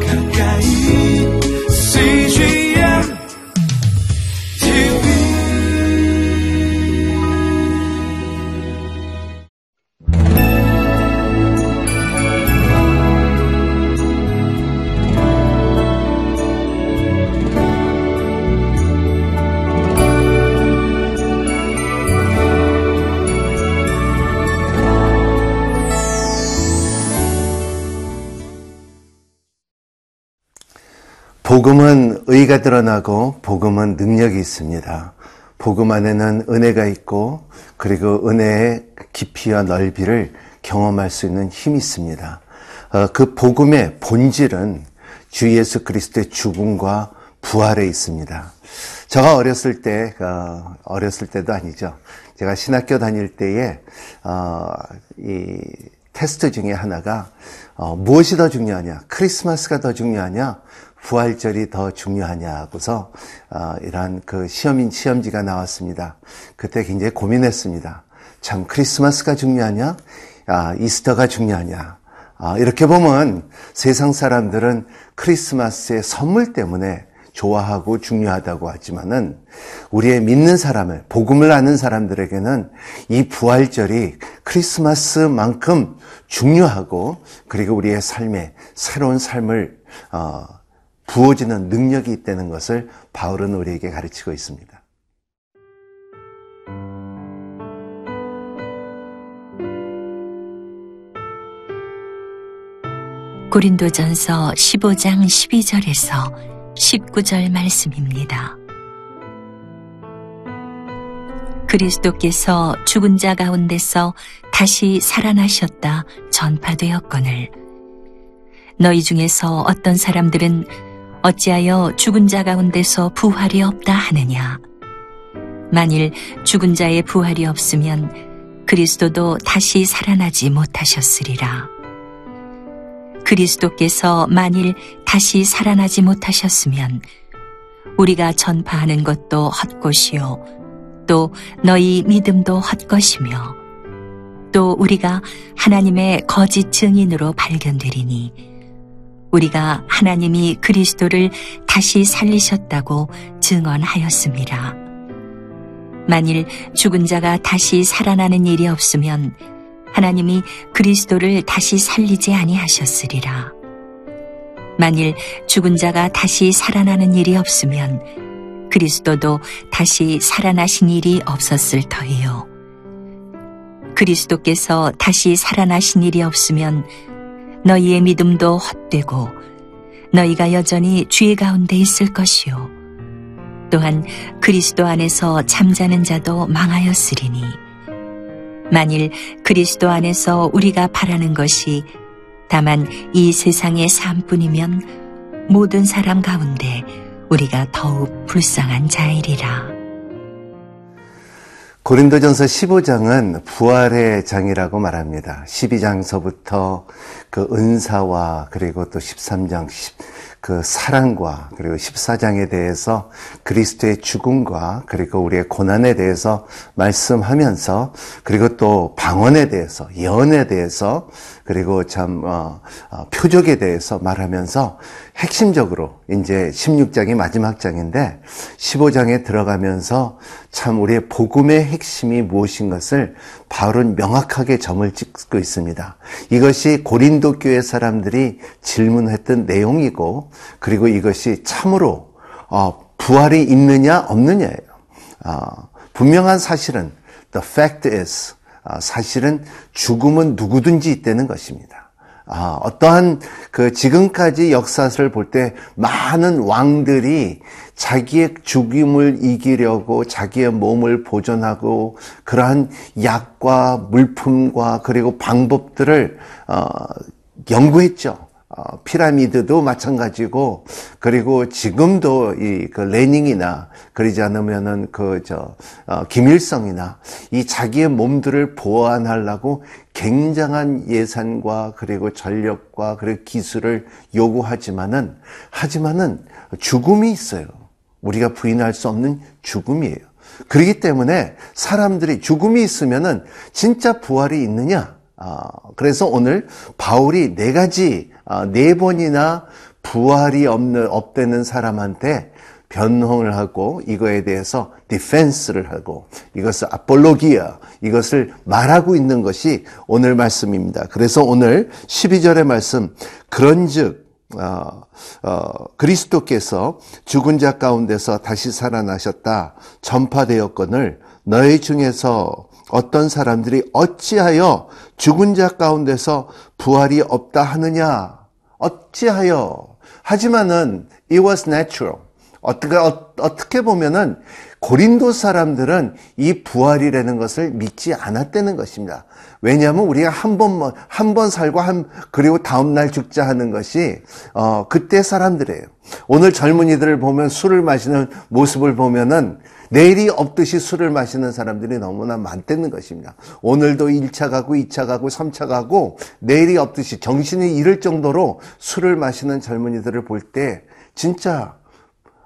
가까 복음은 의가 드러나고 복음은 능력이 있습니다. 복음 안에는 은혜가 있고 그리고 은혜의 깊이와 넓이를 경험할 수 있는 힘이 있습니다. 어, 그 복음의 본질은 주 예수 그리스도의 죽음과 부활에 있습니다. 제가 어렸을 때, 어, 어렸을 때도 아니죠. 제가 신학교 다닐 때에, 어, 이 테스트 중에 하나가, 어, 무엇이 더 중요하냐? 크리스마스가 더 중요하냐? 부활절이 더 중요하냐고서 어, 이러한 그 시험인 시험지가 나왔습니다. 그때 굉장히 고민했습니다. 참 크리스마스가 중요하냐, 아, 이스터가 중요하냐. 아, 이렇게 보면 세상 사람들은 크리스마스의 선물 때문에 좋아하고 중요하다고 하지만은 우리의 믿는 사람을 복음을 아는 사람들에게는 이 부활절이 크리스마스만큼 중요하고 그리고 우리의 삶에 새로운 삶을 어, 부어지는 능력이 있다는 것을 바울은 우리에게 가르치고 있습니다. 고린도전서 15장 12절에서 19절 말씀입니다. 그리스도께서 죽은 자 가운데서 다시 살아나셨다 전파되었거늘 너희 중에서 어떤 사람들은 어찌하여 죽은 자 가운데서 부활이 없다 하느냐? 만일 죽은 자의 부활이 없으면 그리스도도 다시 살아나지 못하셨으리라. 그리스도께서 만일 다시 살아나지 못하셨으면 우리가 전파하는 것도 헛것이요 또 너희 믿음도 헛것이며 또 우리가 하나님의 거짓 증인으로 발견되리니 우리가 하나님이 그리스도를 다시 살리셨다고 증언하였습니다. 만일 죽은 자가 다시 살아나는 일이 없으면 하나님이 그리스도를 다시 살리지 아니하셨으리라. 만일 죽은 자가 다시 살아나는 일이 없으면 그리스도도 다시 살아나신 일이 없었을 터이요. 그리스도께서 다시 살아나신 일이 없으면 너희의 믿음도 헛되고 너희가 여전히 죄 가운데 있을 것이요. 또한 그리스도 안에서 잠자는 자도 망하였으리니 만일 그리스도 안에서 우리가 바라는 것이 다만 이 세상의 삶뿐이면 모든 사람 가운데 우리가 더욱 불쌍한 자이리라. 고린도전서 15장은 부활의 장이라고 말합니다. 12장서부터 그 은사와 그리고 또 13장 그 사랑과 그리고 14장에 대해서 그리스도의 죽음과 그리고 우리의 고난에 대해서 말씀하면서 그리고 또 방언에 대해서 예언에 대해서 그리고 참 어, 어, 표적에 대해서 말하면서 핵심적으로 이제 16장이 마지막 장인데 15장에 들어가면서 참 우리의 복음의 핵심이 무엇인 것을 바울은 명확하게 점을 찍고 있습니다. 이것이 고린도 교회 사람들이 질문했던 내용이고 그리고 이것이 참으로 어, 부활이 있느냐 없느냐예요. 어, 분명한 사실은 the fact is 어, 사실은 죽음은 누구든지 있다는 것입니다. 아, 어떠한 그 지금까지 역사를 볼 때 많은 왕들이 자기의 죽임을 이기려고 자기의 몸을 보존하고 그러한 약과 물품과 그리고 방법들을 어, 연구했죠. 어, 피라미드도 마찬가지고 그리고 지금도 이 그 레닝이나 그러지 않으면은 그저 어, 김일성이나 이 자기의 몸들을 보완하려고 굉장한 예산과 그리고 전력과 그리고 기술을 요구하지만은 하지만은 죽음이 있어요. 우리가 부인할 수 없는 죽음이에요. 그렇기 때문에 사람들이 죽음이 있으면은 진짜 부활이 있느냐? 아, 그래서 오늘 바울이 네 가지 아, 네 번이나 부활이 없는 없되는 사람한테 변홍을 하고 이거에 대해서 디펜스를 하고 이것을 아폴로기아 이것을 말하고 있는 것이 오늘 말씀입니다. 그래서 오늘 12절의 말씀 그런즉 어, 어, 그리스도께서 죽은 자 가운데서 다시 살아나셨다 전파되었건을 너희 중에서 어떤 사람들이 어찌하여 죽은 자 가운데서 부활이 없다 하느냐 어찌하여 하지만은 it was natural 어떻게 어, 어떻게 보면은 고린도 사람들은 이 부활이라는 것을 믿지 않았다는 것입니다. 왜냐하면 우리가 한 번 한 번 살고 한 그리고 다음 날 죽자 하는 것이 어 그때 사람들이에요. 오늘 젊은이들을 보면 술을 마시는 모습을 보면은 내일이 없듯이 술을 마시는 사람들이 너무나 많다는 것입니다. 오늘도 1차 가고 2차 가고 3차 가고 내일이 없듯이 정신이 잃을 정도로 술을 마시는 젊은이들을 볼 때 진짜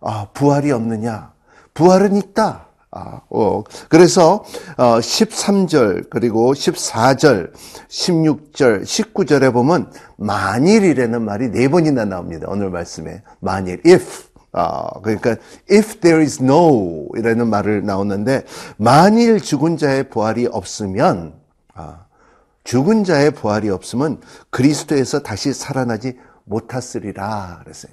아, 부활이 없느냐? 부활은 있다. 아, 어, 그래서 어, 13절 그리고 14절, 16절, 19절에 보면 만일이라는 말이 네 번이나 나옵니다. 오늘 말씀에 만일, if. 아, 그러니까 if there is no 이라는 말을 나오는데 만일 죽은 자의 부활이 없으면 아, 죽은 자의 부활이 없으면 그리스도에서 다시 살아나지 못하으리라 그랬어요.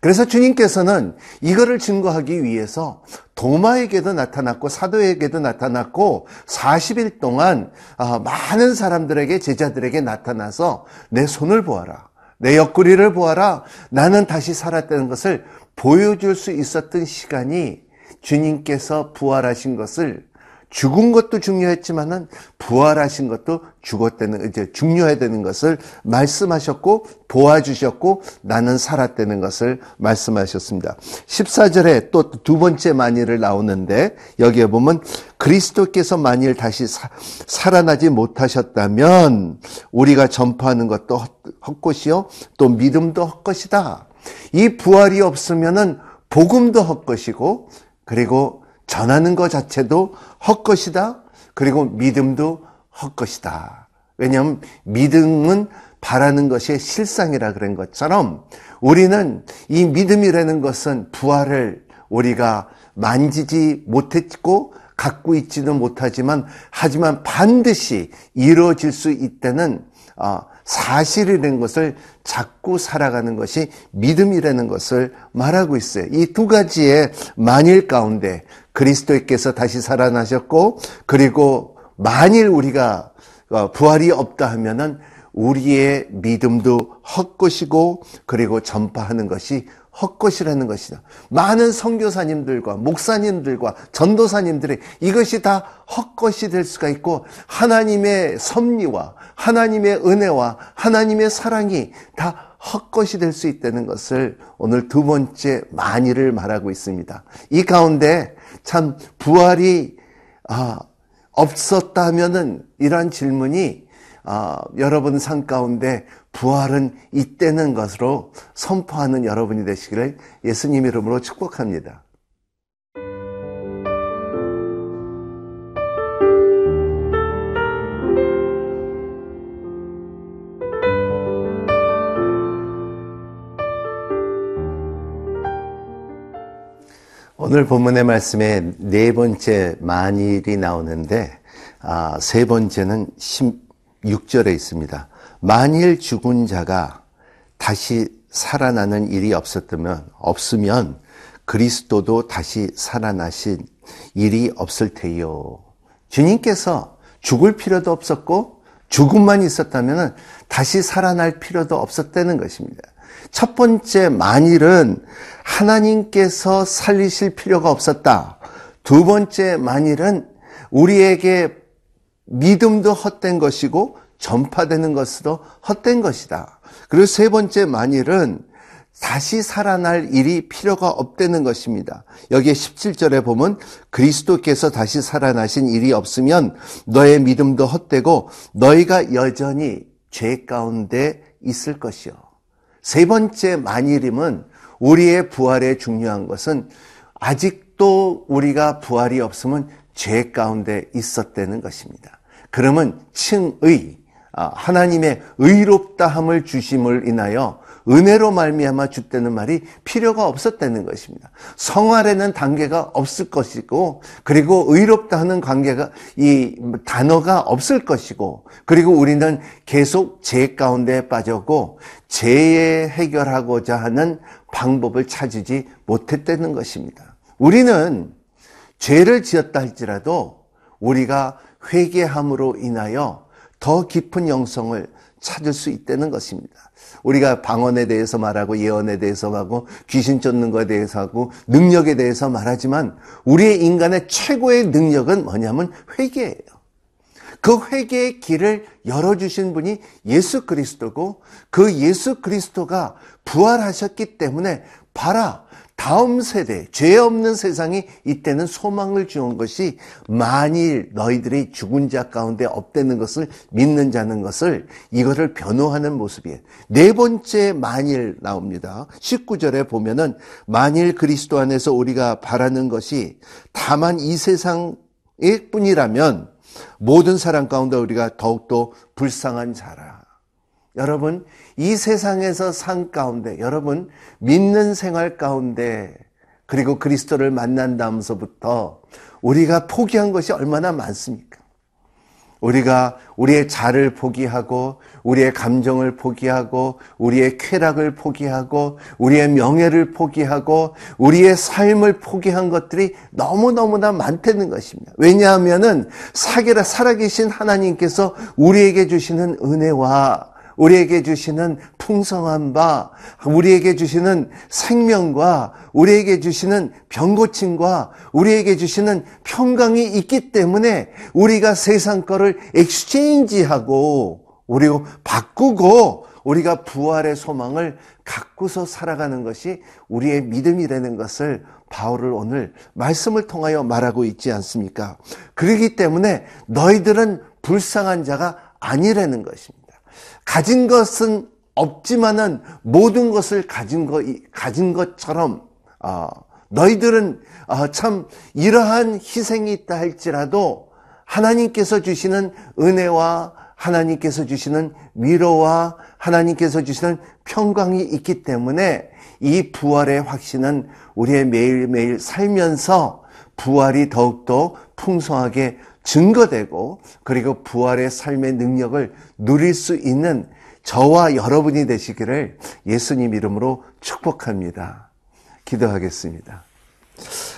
그래서 주님께서는 이거를 증거하기 위해서 도마에게도 나타났고 사도에게도 나타났고 40일 동안 아, 많은 사람들에게 제자들에게 나타나서 내 손을 보아라. 내 옆구리를 보아라. 나는 다시 살았다는 것을 보여줄 수 있었던 시간이 주님께서 부활하신 것을 죽은 것도 중요했지만은 부활하신 것도 죽었다는 이제 중요해야 되는 것을 말씀하셨고 도와주셨고 나는 살았다는 것을 말씀하셨습니다. 14절에 또 두 번째 만일을 나오는데 여기에 보면 그리스도께서 만일 다시 사, 살아나지 못하셨다면 우리가 전파하는 것도 헛것이요 또 믿음도 헛것이다. 이 부활이 없으면은 복음도 헛것이고 그리고 전하는 것 자체도 헛것이다. 그리고 믿음도 헛것이다. 왜냐하면 믿음은 바라는 것이 실상이라 그런 것처럼 우리는 이 믿음이라는 것은 부활을 우리가 만지지 못했고 갖고 있지는 못하지만 하지만 반드시 이루어질 수 있다는 어, 사실이라는 것을 자꾸 살아가는 것이 믿음이라는 것을 말하고 있어요. 이 두 가지의 만일 가운데 그리스도께서 다시 살아나셨고 그리고 만일 우리가 어, 부활이 없다 하면은 우리의 믿음도 헛것이고 그리고 전파하는 것이 헛것이라는 것이다. 많은 선교사님들과 목사님들과 전도사님들의 이것이 다 헛것이 될 수가 있고 하나님의 섭리와 하나님의 은혜와 하나님의 사랑이 다 헛것이 될 수 있다는 것을 오늘 두 번째 만일을 말하고 있습니다. 이 가운데 참 부활이 아, 없었다 면은 이러한 질문이 아, 여러분 삶 가운데 부활은 있다는 것으로 선포하는 여러분이 되시기를 예수님 이름으로 축복합니다. 오늘 본문의 말씀에 네 번째 만일이 나오는데 아, 세 번째는 16절에 있습니다. 만일 죽은 자가 다시 살아나는 일이 없었다면 없으면 그리스도도 다시 살아나신 일이 없을 테요. 주님께서 죽을 필요도 없었고 죽음만 있었다면 다시 살아날 필요도 없었다는 것입니다. 첫 번째 만일은 하나님께서 살리실 필요가 없었다. 두 번째 만일은 우리에게 믿음도 헛된 것이고 전파되는 것도 헛된 것이다. 그리고 세 번째 만일은 다시 살아날 일이 필요가 없다는 것입니다. 여기에 17절에 보면 그리스도께서 다시 살아나신 일이 없으면 너의 믿음도 헛되고 너희가 여전히 죄 가운데 있을 것이요. 세 번째 만일임은 우리의 부활에 중요한 것은 아직도 우리가 부활이 없으면 죄 가운데 있었다는 것입니다. 그러면 칭의, 아, 하나님의 의롭다함을 주심을 인하여 은혜로 말미암아 주다는 말이 필요가 없었다는 것입니다. 성활에는 단계가 없을 것이고 그리고 의롭다 하는 관계가 이 단어가 없을 것이고 그리고 우리는 계속 죄 가운데 빠졌고 죄에 해결하고자 하는 방법을 찾지 못했다는 것입니다. 우리는 죄를 지었다 할지라도 우리가 회개함으로 인하여 더 깊은 영성을 찾을 수 있다는 것입니다. 우리가 방언에 대해서 말하고 예언에 대해서 하고 귀신 쫓는 것에 대해서 하고 능력에 대해서 말하지만 우리의 인간의 최고의 능력은 뭐냐면 회개예요. 그 회개의 길을 열어주신 분이 예수 그리스도고 그 예수 그리스도가 부활하셨기 때문에 봐라. 다음 세대, 죄 없는 세상이 이때는 소망을 주는 것이 만일 너희들이 죽은 자 가운데 없다는 것을 믿는 자는 것을 이거를 변호하는 모습이에요. 네 번째 만일 나옵니다. 19절에 보면은 만일 그리스도 안에서 우리가 바라는 것이 다만 이 세상일 뿐이라면 모든 사람 가운데 우리가 더욱더 불쌍한 자라. 여러분, 이 세상에서 산 가운데, 여러분, 믿는 생활 가운데, 그리고 그리스도를 만난 다음서부터 우리가 포기한 것이 얼마나 많습니까? 우리가 우리의 자를 포기하고, 우리의 감정을 포기하고, 우리의 쾌락을 포기하고, 우리의 명예를 포기하고, 우리의 삶을 포기한 것들이 너무너무나 많다는 것입니다. 왜냐하면은, 사계라 살아계신 하나님께서 우리에게 주시는 은혜와 우리에게 주시는 풍성한 바, 우리에게 주시는 생명과 우리에게 주시는 병고침과 우리에게 주시는 평강이 있기 때문에 우리가 세상 거를 엑스체인지하고 우리고 바꾸고 우리가 부활의 소망을 갖고서 살아가는 것이 우리의 믿음이라는 것을 바울을 오늘 말씀을 통하여 말하고 있지 않습니까? 그러기 때문에 너희들은 불쌍한 자가 아니라는 것입니다. 가진 것은 없지만은 모든 것을 가진 것 가진 것처럼 어, 너희들은 어, 참 이러한 희생이 있다 할지라도 하나님께서 주시는 은혜와 하나님께서 주시는 위로와 하나님께서 주시는 평강이 있기 때문에 이 부활의 확신은 우리의 매일매일 살면서 부활이 더욱더 풍성하게 증거되고 그리고 부활의 삶의 능력을 누릴 수 있는 저와 여러분이 되시기를 예수님 이름으로 축복합니다. 기도하겠습니다.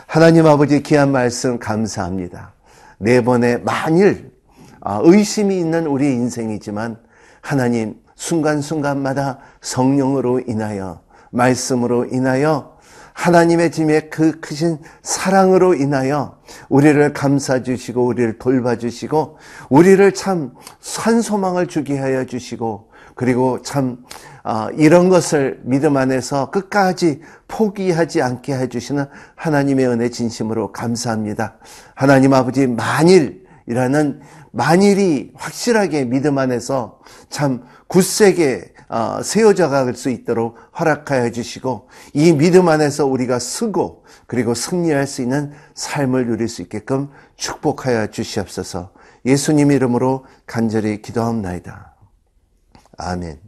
하나님 아버지 귀한 말씀 감사합니다. 네 번의 만일 아, 의심이 있는 우리 인생이지만 하나님 순간순간마다 성령으로 인하여 말씀으로 인하여 하나님의 짐의 그 크신 사랑으로 인하여 우리를 감싸 주시고 우리를 돌봐 주시고 우리를 참 산소망을 주게 하여 주시고 그리고 참 어, 이런 것을 믿음 안에서 끝까지 포기하지 않게 해 주시는 하나님의 은혜 진심으로 감사합니다. 하나님 아버지 만일 이라는 만일이 확실하게 믿음 안에서 참 굳세게 어, 세워져 갈 수 있도록 허락하여 주시고 이 믿음 안에서 우리가 쓰고 그리고 승리할 수 있는 삶을 누릴 수 있게끔 축복하여 주시옵소서. 예수님 이름으로 간절히 기도합나이다. 아멘.